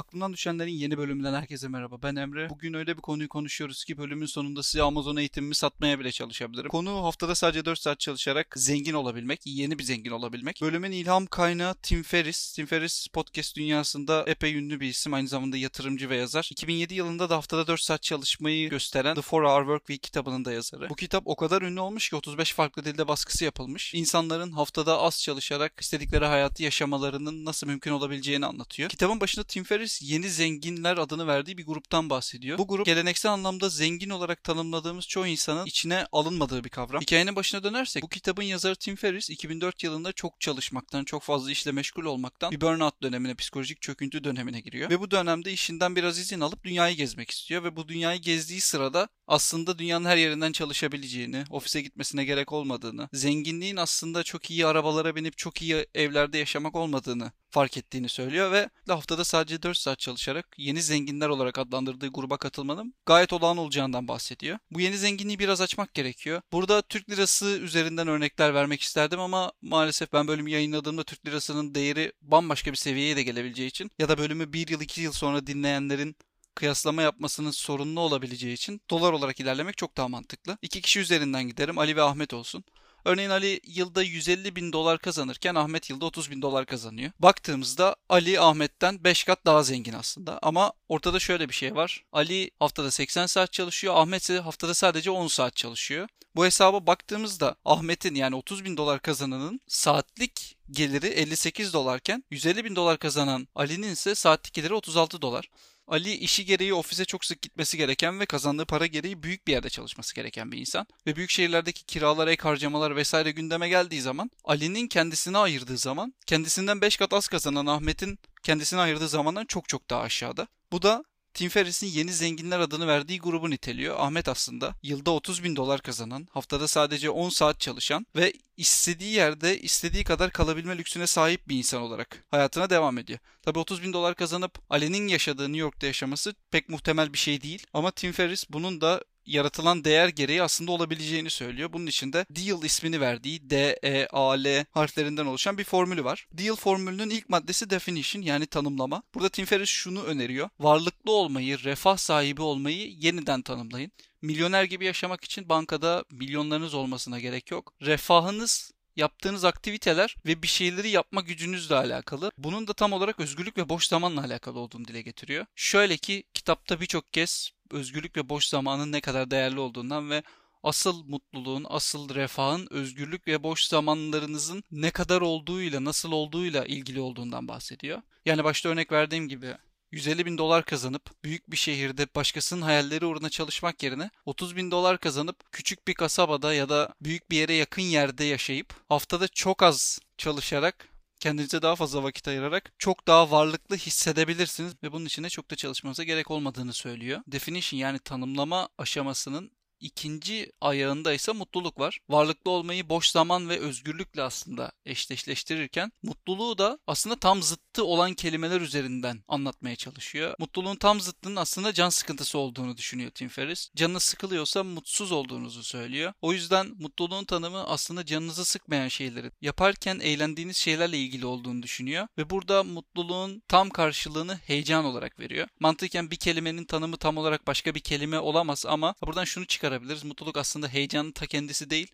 Aklımdan düşenlerin yeni bölümünden herkese merhaba. Ben Emre. Bugün öyle bir konuyu konuşuyoruz ki bölümün sonunda size Amazon eğitimimi satmaya bile çalışabilirim. Konu haftada sadece 4 saat çalışarak zengin olabilmek, yeni bir zengin olabilmek. Bölümün ilham kaynağı Tim Ferriss. Tim Ferriss podcast dünyasında epey ünlü bir isim. Aynı zamanda yatırımcı ve yazar. 2007 yılında da haftada 4 saat çalışmayı gösteren The 4 Hour Work Week kitabının da yazarı. Bu kitap o kadar ünlü olmuş ki 35 farklı dilde baskısı yapılmış. İnsanların haftada az çalışarak istedikleri hayatı yaşamalarının nasıl mümkün olabileceğini anlatıyor. Kitabın başında Tim Ferriss yeni zenginler adını verdiği bir gruptan bahsediyor. Bu grup geleneksel anlamda zengin olarak tanımladığımız çoğu insanın içine alınmadığı bir kavram. Hikayenin başına dönersek bu kitabın yazarı Tim Ferriss 2004 yılında çok çalışmaktan, çok fazla işle meşgul olmaktan bir burnout dönemine, psikolojik çöküntü dönemine giriyor. Ve bu dönemde işinden biraz izin alıp dünyayı gezmek istiyor ve bu dünyayı gezdiği sırada aslında dünyanın her yerinden çalışabileceğini, ofise gitmesine gerek olmadığını, zenginliğin aslında çok iyi arabalara binip çok iyi evlerde yaşamak olmadığını fark ettiğini söylüyor ve haftada sadece 4 saat çalışarak yeni zenginler olarak adlandırdığı gruba katılmanın gayet olağan olacağından bahsediyor. Bu yeni zenginliği biraz açmak gerekiyor. Burada Türk lirası üzerinden örnekler vermek isterdim ama maalesef ben bölümü yayınladığımda Türk lirasının değeri bambaşka bir seviyeye de gelebileceği için ya da bölümü 1 yıl 2 yıl sonra dinleyenlerin kıyaslama yapmasının sorunlu olabileceği için dolar olarak ilerlemek çok daha mantıklı. İki kişi üzerinden giderim. Ali ve Ahmet olsun. Örneğin Ali yılda 150 bin dolar kazanırken Ahmet yılda 30 bin dolar kazanıyor. Baktığımızda Ali Ahmet'ten 5 kat daha zengin aslında. Ama ortada şöyle bir şey var. Ali haftada 80 saat çalışıyor. Ahmet ise haftada sadece 10 saat çalışıyor. Bu hesaba baktığımızda Ahmet'in yani 30 bin dolar kazananın saatlik geliri 58 dolarken 150 bin dolar kazanan Ali'nin ise saatlik geliri 36 dolar. Ali işi gereği ofise çok sık gitmesi gereken ve kazandığı para gereği büyük bir yerde çalışması gereken bir insan. Ve büyük şehirlerdeki kiralar, ek harcamalar vesaire gündeme geldiği zaman Ali'nin kendisine ayırdığı zaman kendisinden 5 kat az kazanan Ahmet'in kendisine ayırdığı zamandan çok çok daha aşağıda. Bu da Tim Ferriss'in yeni zenginler adını verdiği grubu niteliyor. Ahmet aslında yılda 30 bin dolar kazanan, haftada sadece 10 saat çalışan ve istediği yerde istediği kadar kalabilme lüksüne sahip bir insan olarak hayatına devam ediyor. Tabi 30 bin dolar kazanıp Ali'nin yaşadığı New York'ta yaşaması pek muhtemel bir şey değil. Ama Tim Ferriss bunun da yaratılan değer gereği aslında olabileceğini söylüyor. Bunun için de Deal ismini verdiği D, E, A, L harflerinden oluşan bir formülü var. Deal formülünün ilk maddesi definition yani tanımlama. Burada Tim Ferriss şunu öneriyor. Varlıklı olmayı, refah sahibi olmayı yeniden tanımlayın. Milyoner gibi yaşamak için bankada milyonlarınız olmasına gerek yok. Refahınız yaptığınız aktiviteler ve bir şeyleri yapma gücünüzle alakalı. Bunun da tam olarak özgürlük ve boş zamanla alakalı olduğunu dile getiriyor. Şöyle ki kitapta birçok kez özgürlük ve boş zamanın ne kadar değerli olduğundan ve asıl mutluluğun, asıl refahın özgürlük ve boş zamanlarınızın ne kadar olduğuyla, nasıl olduğuyla ilgili olduğundan bahsediyor. Yani başta örnek verdiğim gibi 150 bin dolar kazanıp büyük bir şehirde başkasının hayalleri uğruna çalışmak yerine 30 bin dolar kazanıp küçük bir kasabada ya da büyük bir yere yakın yerde yaşayıp haftada çok az çalışarak kendinize daha fazla vakit ayırarak çok daha varlıklı hissedebilirsiniz ve bunun için de çok da çalışmanıza gerek olmadığını söylüyor. Definition yani tanımlama aşamasının ikinci ayağında ise mutluluk var. Varlıklı olmayı boş zaman ve özgürlükle aslında eşleşleştirirken mutluluğu da aslında tam zıttı olan kelimeler üzerinden anlatmaya çalışıyor. Mutluluğun tam zıttının aslında can sıkıntısı olduğunu düşünüyor Tim Ferriss. Canı sıkılıyorsa mutsuz olduğunuzu söylüyor. O yüzden mutluluğun tanımı aslında canınızı sıkmayan şeyleri yaparken eğlendiğiniz şeylerle ilgili olduğunu düşünüyor ve burada mutluluğun tam karşılığını heyecan olarak veriyor. Mantıken bir kelimenin tanımı tam olarak başka bir kelime olamaz ama buradan şunu çıkar çıkarabiliriz. Mutluluk aslında heyecanın ta kendisi değil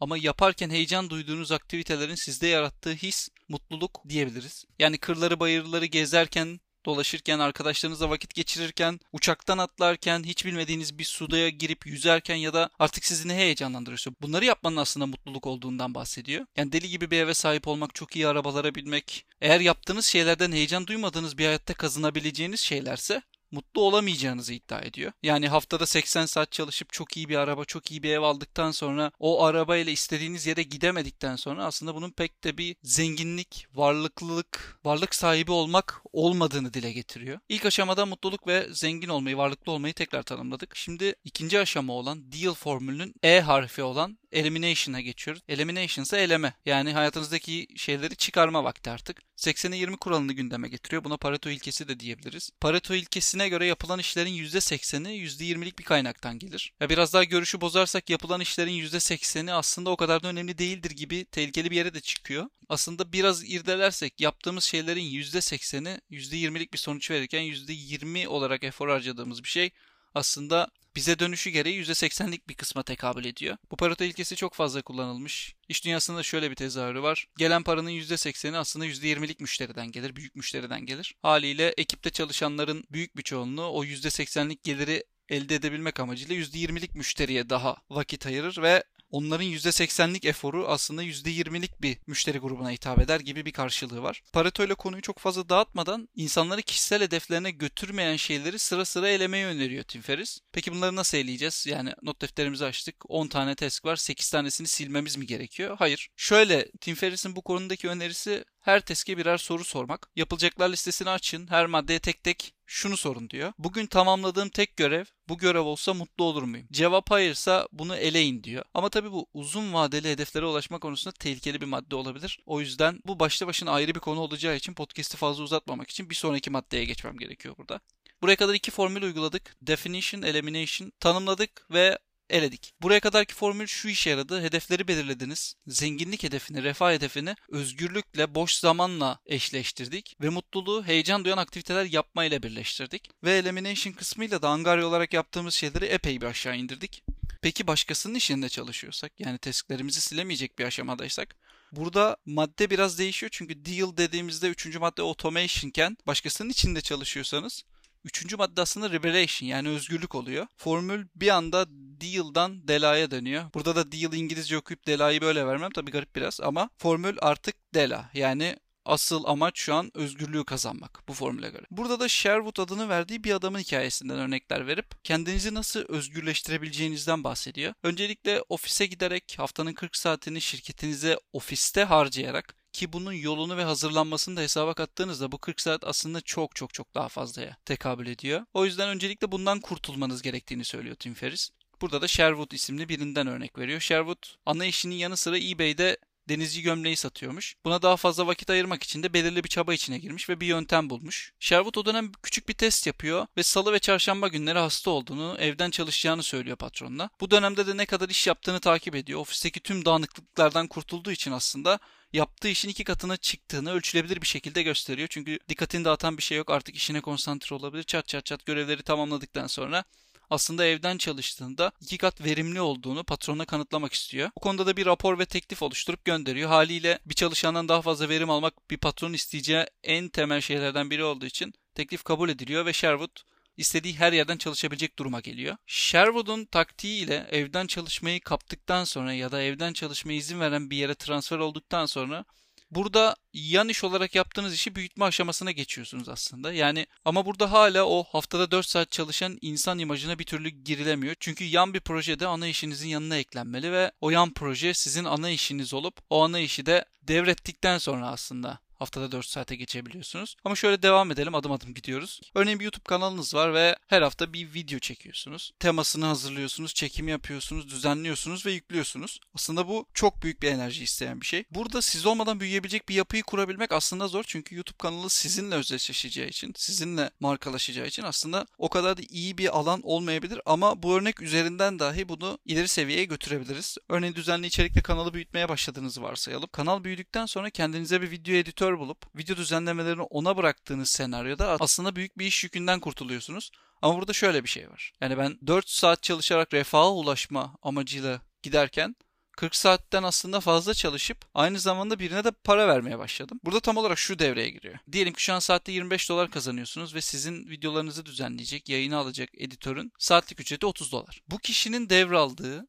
ama yaparken heyecan duyduğunuz aktivitelerin sizde yarattığı his mutluluk diyebiliriz. Yani kırları bayırları gezerken dolaşırken, arkadaşlarınızla vakit geçirirken, uçaktan atlarken, hiç bilmediğiniz bir sudaya girip yüzerken ya da artık sizi ne heyecanlandırıyorsa bunları yapmanın aslında mutluluk olduğundan bahsediyor. Yani deli gibi bir eve sahip olmak, çok iyi arabalara binmek, eğer yaptığınız şeylerden heyecan duymadığınız bir hayatta kazanabileceğiniz şeylerse mutlu olamayacağınızı iddia ediyor. Yani haftada 80 saat çalışıp çok iyi bir araba, çok iyi bir ev aldıktan sonra o arabayla istediğiniz yere gidemedikten sonra aslında bunun pek de bir zenginlik, varlıklılık, varlık sahibi olmak olmadığını dile getiriyor. İlk aşamada mutluluk ve zengin olmayı, varlıklı olmayı tekrar tanımladık. Şimdi ikinci aşama olan deal formülünün E harfi olan elimination'a geçiyoruz. Elimination ise eleme. Yani hayatınızdaki şeyleri çıkarma vakti artık. 80'e 20 kuralını gündeme getiriyor. Buna Pareto ilkesi de diyebiliriz. Pareto ilkesine göre yapılan işlerin %80'i %20'lik bir kaynaktan gelir. Ya biraz daha görüşü bozarsak yapılan işlerin %80'i aslında o kadar da önemli değildir gibi tehlikeli bir yere de çıkıyor. Aslında biraz irdelersek yaptığımız şeylerin %80'i %20'lik bir sonuç verirken %20 olarak efor harcadığımız bir şey aslında bize dönüşü gereği %80'lik bir kısma tekabül ediyor. Bu Pareto ilkesi çok fazla kullanılmış. İş dünyasında şöyle bir tezahürü var. Gelen paranın %80'i aslında %20'lik müşteriden gelir, büyük müşteriden gelir. Haliyle ekipte çalışanların büyük bir çoğunluğu o %80'lik geliri elde edebilmek amacıyla %20'lik müşteriye daha vakit ayırır ve onların %80'lik eforu aslında %20'lik bir müşteri grubuna hitap eder gibi bir karşılığı var. Pareto ile konuyu çok fazla dağıtmadan insanları kişisel hedeflerine götürmeyen şeyleri sıra sıra elemeyi öneriyor Tim Ferriss. Peki bunları nasıl eleyeceğiz? Yani not defterimizi açtık. 10 tane task var. 8 tanesini silmemiz mi gerekiyor? Hayır. Şöyle Tim Ferriss'in bu konudaki önerisi her tezke birer soru sormak. Yapılacaklar listesini açın. Her maddeye tek tek şunu sorun diyor. Bugün tamamladığım tek görev bu görev olsa mutlu olur muyum? Cevap hayırsa bunu eleyin diyor. Ama tabii bu uzun vadeli hedeflere ulaşma konusunda tehlikeli bir madde olabilir. O yüzden bu başta başına ayrı bir konu olacağı için podcast'i fazla uzatmamak için bir sonraki maddeye geçmem gerekiyor burada. Buraya kadar iki formül uyguladık. Definition, elimination tanımladık ve eledik. Buraya kadarki formül şu işe yaradı. Hedefleri belirlediniz. Zenginlik hedefini, refah hedefini özgürlükle, boş zamanla eşleştirdik ve mutluluğu heyecan duyan aktiviteler yapmayla birleştirdik. Ve elimination kısmıyla da angarya olarak yaptığımız şeyleri epey bir aşağı indirdik. Peki başkasının işinde çalışıyorsak, yani tesklerimizi silemeyecek bir aşamadaysak Burada madde biraz değişiyor çünkü deal dediğimizde üçüncü madde automation iken başkasının içinde çalışıyorsanız Üçüncü madde aslında liberation yani özgürlük oluyor. Formül bir anda deal'dan dela'ya dönüyor. Burada da deal İngilizce okuyup dela'yı böyle vermem tabii garip biraz ama formül artık dela yani Asıl amaç şu an özgürlüğü kazanmak bu formüle göre. Burada da Sherwood adını verdiği bir adamın hikayesinden örnekler verip kendinizi nasıl özgürleştirebileceğinizden bahsediyor. Öncelikle ofise giderek haftanın 40 saatini şirketinize ofiste harcayarak ki bunun yolunu ve hazırlanmasını da hesaba kattığınızda bu 40 saat aslında çok çok çok daha fazlaya tekabül ediyor. O yüzden öncelikle bundan kurtulmanız gerektiğini söylüyor Tim Ferriss. Burada da Sherwood isimli birinden örnek veriyor. Sherwood ana işinin yanı sıra eBay'de denizci gömleği satıyormuş. Buna daha fazla vakit ayırmak için de belirli bir çaba içine girmiş ve bir yöntem bulmuş. Sherwood o dönem küçük bir test yapıyor ve salı ve çarşamba günleri hasta olduğunu, evden çalışacağını söylüyor patronuna. Bu dönemde de ne kadar iş yaptığını takip ediyor. Ofisteki tüm dağınıklıklardan kurtulduğu için aslında yaptığı işin iki katına çıktığını ölçülebilir bir şekilde gösteriyor. Çünkü dikkatini dağıtan bir şey yok. Artık işine konsantre olabilir. Çat çat çat görevleri tamamladıktan sonra aslında evden çalıştığında iki kat verimli olduğunu patrona kanıtlamak istiyor. Bu konuda da bir rapor ve teklif oluşturup gönderiyor. Haliyle bir çalışandan daha fazla verim almak bir patron isteyeceği en temel şeylerden biri olduğu için teklif kabul ediliyor ve Sherwood istediği her yerden çalışabilecek duruma geliyor. Sherwood'un taktiğiyle evden çalışmayı kaptıktan sonra ya da evden çalışmaya izin veren bir yere transfer olduktan sonra Burada yan iş olarak yaptığınız işi büyütme aşamasına geçiyorsunuz aslında. Yani ama burada hala o haftada 4 saat çalışan insan imajına bir türlü girilemiyor. Çünkü yan bir projede ana işinizin yanına eklenmeli ve o yan proje sizin ana işiniz olup o ana işi de devrettikten sonra aslında Haftada 4 saate geçebiliyorsunuz. Ama şöyle devam edelim adım adım gidiyoruz. Örneğin bir YouTube kanalınız var ve her hafta bir video çekiyorsunuz. Temasını hazırlıyorsunuz, çekim yapıyorsunuz, düzenliyorsunuz ve yüklüyorsunuz. Aslında bu çok büyük bir enerji isteyen bir şey. Burada siz olmadan büyüyebilecek bir yapıyı kurabilmek aslında zor. Çünkü YouTube kanalı sizinle özdeşleşeceği için, sizinle markalaşacağı için aslında o kadar da iyi bir alan olmayabilir. Ama bu örnek üzerinden dahi bunu ileri seviyeye götürebiliriz. Örneğin düzenli içerikle kanalı büyütmeye başladığınızı varsayalım. Kanal büyüdükten sonra kendinize bir video editör editör bulup video düzenlemelerini ona bıraktığınız senaryoda aslında büyük bir iş yükünden kurtuluyorsunuz. Ama burada şöyle bir şey var. Yani ben 4 saat çalışarak refaha ulaşma amacıyla giderken 40 saatten aslında fazla çalışıp aynı zamanda birine de para vermeye başladım. Burada tam olarak şu devreye giriyor. Diyelim ki şu an saatte 25 dolar kazanıyorsunuz ve sizin videolarınızı düzenleyecek, yayını alacak editörün saatlik ücreti 30 dolar. Bu kişinin devraldığı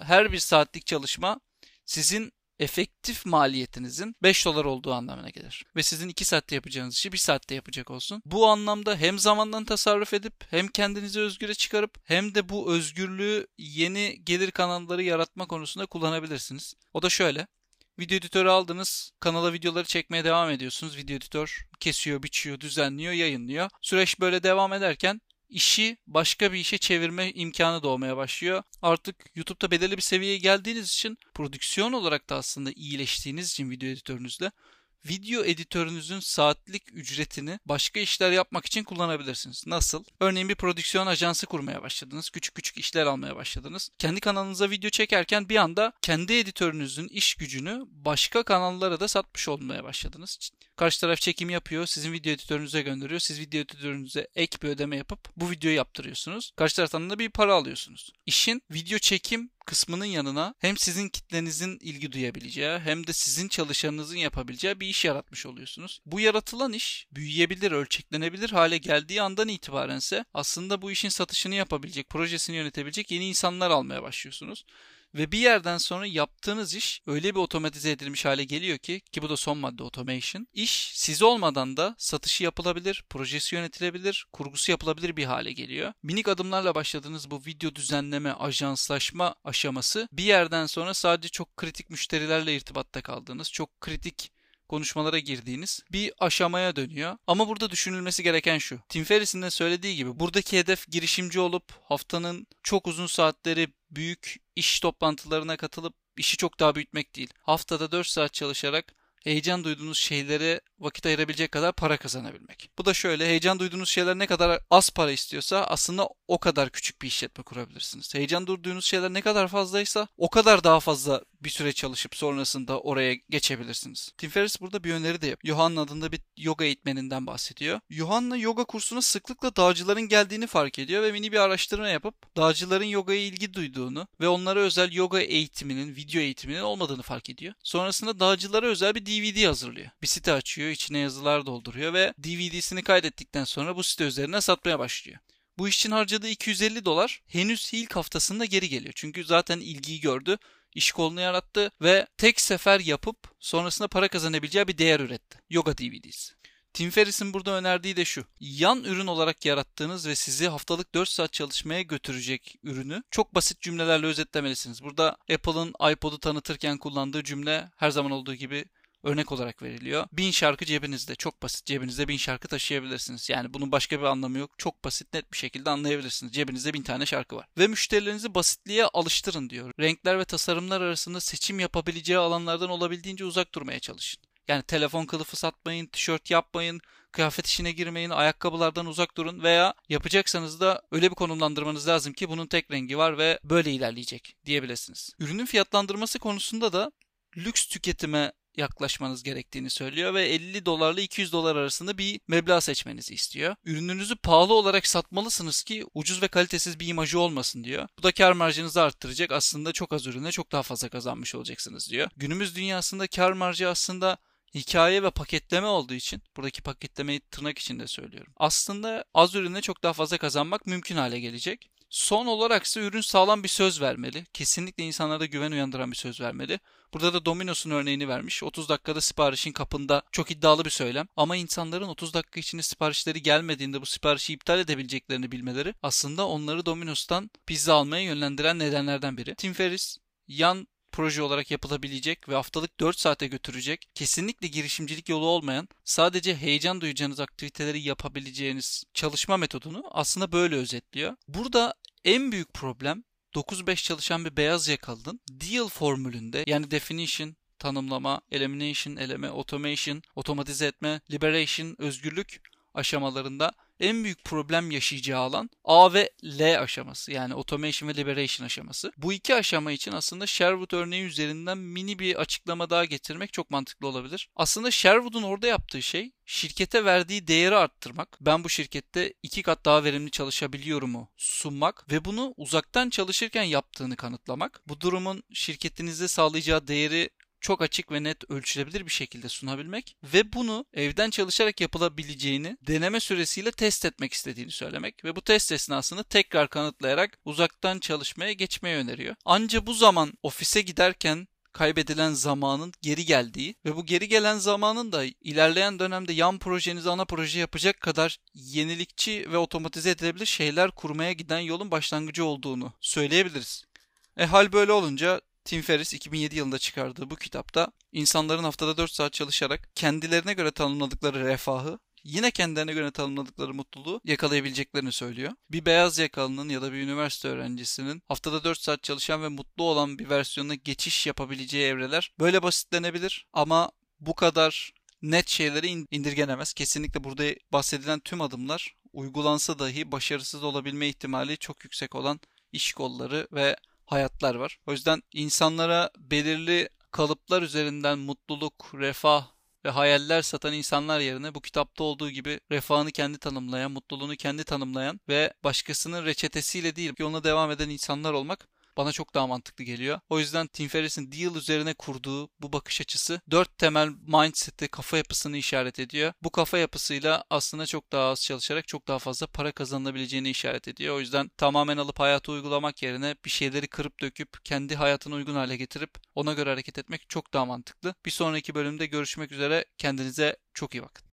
her bir saatlik çalışma sizin efektif maliyetinizin 5 dolar olduğu anlamına gelir. Ve sizin 2 saatte yapacağınız işi 1 saatte yapacak olsun. Bu anlamda hem zamandan tasarruf edip hem kendinizi özgüre çıkarıp hem de bu özgürlüğü yeni gelir kanalları yaratma konusunda kullanabilirsiniz. O da şöyle. Video editörü aldınız. Kanala videoları çekmeye devam ediyorsunuz. Video editör kesiyor, biçiyor, düzenliyor, yayınlıyor. Süreç böyle devam ederken işi başka bir işe çevirme imkanı doğmaya başlıyor. Artık YouTube'da belirli bir seviyeye geldiğiniz için prodüksiyon olarak da aslında iyileştiğiniz için video editörünüzle video editörünüzün saatlik ücretini başka işler yapmak için kullanabilirsiniz. Nasıl? Örneğin bir prodüksiyon ajansı kurmaya başladınız. Küçük küçük işler almaya başladınız. Kendi kanalınıza video çekerken bir anda kendi editörünüzün iş gücünü başka kanallara da satmış olmaya başladınız. Karşı taraf çekim yapıyor, sizin video editörünüze gönderiyor. Siz video editörünüze ek bir ödeme yapıp bu videoyu yaptırıyorsunuz. Karşı taraftan da bir para alıyorsunuz. İşin video çekim kısmının yanına hem sizin kitlenizin ilgi duyabileceği hem de sizin çalışanınızın yapabileceği bir iş yaratmış oluyorsunuz. Bu yaratılan iş büyüyebilir, ölçeklenebilir hale geldiği andan itibarense aslında bu işin satışını yapabilecek, projesini yönetebilecek yeni insanlar almaya başlıyorsunuz. Ve bir yerden sonra yaptığınız iş öyle bir otomatize edilmiş hale geliyor ki ki bu da son madde automation. İş siz olmadan da satışı yapılabilir, projesi yönetilebilir, kurgusu yapılabilir bir hale geliyor. Minik adımlarla başladığınız bu video düzenleme, ajanslaşma aşaması bir yerden sonra sadece çok kritik müşterilerle irtibatta kaldığınız, çok kritik konuşmalara girdiğiniz bir aşamaya dönüyor. Ama burada düşünülmesi gereken şu. Tim Ferriss'in de söylediği gibi buradaki hedef girişimci olup haftanın çok uzun saatleri büyük iş toplantılarına katılıp işi çok daha büyütmek değil. Haftada 4 saat çalışarak heyecan duyduğunuz şeylere vakit ayırabilecek kadar para kazanabilmek. Bu da şöyle heyecan duyduğunuz şeyler ne kadar az para istiyorsa aslında o kadar küçük bir işletme kurabilirsiniz. Heyecan duyduğunuz şeyler ne kadar fazlaysa o kadar daha fazla bir süre çalışıp sonrasında oraya geçebilirsiniz. Tim Ferriss burada bir öneri de yapıyor. Johanna adında bir yoga eğitmeninden bahsediyor. Johanna yoga kursuna sıklıkla dağcıların geldiğini fark ediyor ve mini bir araştırma yapıp dağcıların yogaya ilgi duyduğunu ve onlara özel yoga eğitiminin, video eğitiminin olmadığını fark ediyor. Sonrasında dağcılara özel bir DVD hazırlıyor. Bir site açıyor, içine yazılar dolduruyor ve DVD'sini kaydettikten sonra bu site üzerine satmaya başlıyor. Bu iş için harcadığı 250 dolar henüz ilk haftasında geri geliyor. Çünkü zaten ilgiyi gördü, iş kolunu yarattı ve tek sefer yapıp sonrasında para kazanabileceği bir değer üretti. Yoga DVD'si. Tim Ferriss'in burada önerdiği de şu. Yan ürün olarak yarattığınız ve sizi haftalık 4 saat çalışmaya götürecek ürünü çok basit cümlelerle özetlemelisiniz. Burada Apple'ın iPod'u tanıtırken kullandığı cümle her zaman olduğu gibi örnek olarak veriliyor. Bin şarkı cebinizde. Çok basit. Cebinizde bin şarkı taşıyabilirsiniz. Yani bunun başka bir anlamı yok. Çok basit net bir şekilde anlayabilirsiniz. Cebinizde bin tane şarkı var. Ve müşterilerinizi basitliğe alıştırın diyor. Renkler ve tasarımlar arasında seçim yapabileceği alanlardan olabildiğince uzak durmaya çalışın. Yani telefon kılıfı satmayın, tişört yapmayın, kıyafet işine girmeyin, ayakkabılardan uzak durun veya yapacaksanız da öyle bir konumlandırmanız lazım ki bunun tek rengi var ve böyle ilerleyecek diyebilirsiniz. Ürünün fiyatlandırması konusunda da lüks tüketime yaklaşmanız gerektiğini söylüyor ve 50 dolarla 200 dolar arasında bir meblağ seçmenizi istiyor. Ürününüzü pahalı olarak satmalısınız ki ucuz ve kalitesiz bir imajı olmasın diyor. Bu da kar marjınızı arttıracak. Aslında çok az ürüne çok daha fazla kazanmış olacaksınız diyor. Günümüz dünyasında kar marjı aslında hikaye ve paketleme olduğu için buradaki paketlemeyi tırnak içinde söylüyorum. Aslında az ürüne çok daha fazla kazanmak mümkün hale gelecek. Son olarak ise ürün sağlam bir söz vermeli. Kesinlikle insanlarda güven uyandıran bir söz vermeli. Burada da Domino's'un örneğini vermiş. 30 dakikada siparişin kapında çok iddialı bir söylem. Ama insanların 30 dakika içinde siparişleri gelmediğinde bu siparişi iptal edebileceklerini bilmeleri aslında onları Domino's'tan pizza almaya yönlendiren nedenlerden biri. Tim Ferriss yan proje olarak yapılabilecek ve haftalık 4 saate götürecek, kesinlikle girişimcilik yolu olmayan, sadece heyecan duyacağınız aktiviteleri yapabileceğiniz çalışma metodunu aslında böyle özetliyor. Burada en büyük problem 9-5 çalışan bir beyaz yakalının deal formülünde yani definition, tanımlama, elimination, eleme, automation, otomatize etme, liberation, özgürlük aşamalarında en büyük problem yaşayacağı alan A ve L aşaması yani automation ve liberation aşaması. Bu iki aşama için aslında Sherwood örneği üzerinden mini bir açıklama daha getirmek çok mantıklı olabilir. Aslında Sherwood'un orada yaptığı şey şirkete verdiği değeri arttırmak. Ben bu şirkette iki kat daha verimli çalışabiliyorumu sunmak ve bunu uzaktan çalışırken yaptığını kanıtlamak. Bu durumun şirketinize sağlayacağı değeri çok açık ve net ölçülebilir bir şekilde sunabilmek ve bunu evden çalışarak yapılabileceğini deneme süresiyle test etmek istediğini söylemek ve bu test esnasında tekrar kanıtlayarak uzaktan çalışmaya geçmeyi öneriyor. Anca bu zaman ofise giderken kaybedilen zamanın geri geldiği ve bu geri gelen zamanın da ilerleyen dönemde yan projenizi ana proje yapacak kadar yenilikçi ve otomatize edilebilir şeyler kurmaya giden yolun başlangıcı olduğunu söyleyebiliriz. E hal böyle olunca Tim Ferriss 2007 yılında çıkardığı bu kitapta insanların haftada 4 saat çalışarak kendilerine göre tanımladıkları refahı yine kendilerine göre tanımladıkları mutluluğu yakalayabileceklerini söylüyor. Bir beyaz yakalının ya da bir üniversite öğrencisinin haftada 4 saat çalışan ve mutlu olan bir versiyonuna geçiş yapabileceği evreler böyle basitlenebilir ama bu kadar net şeyleri indirgenemez. Kesinlikle burada bahsedilen tüm adımlar uygulansa dahi başarısız olabilme ihtimali çok yüksek olan iş kolları ve hayatlar var. O yüzden insanlara belirli kalıplar üzerinden mutluluk, refah ve hayaller satan insanlar yerine bu kitapta olduğu gibi refahını kendi tanımlayan, mutluluğunu kendi tanımlayan ve başkasının reçetesiyle değil yoluna devam eden insanlar olmak bana çok daha mantıklı geliyor. O yüzden Tim Ferriss'in Deal üzerine kurduğu bu bakış açısı dört temel mindset'i, kafa yapısını işaret ediyor. Bu kafa yapısıyla aslında çok daha az çalışarak çok daha fazla para kazanılabileceğini işaret ediyor. O yüzden tamamen alıp hayatı uygulamak yerine bir şeyleri kırıp döküp kendi hayatına uygun hale getirip ona göre hareket etmek çok daha mantıklı. Bir sonraki bölümde görüşmek üzere. Kendinize çok iyi bakın.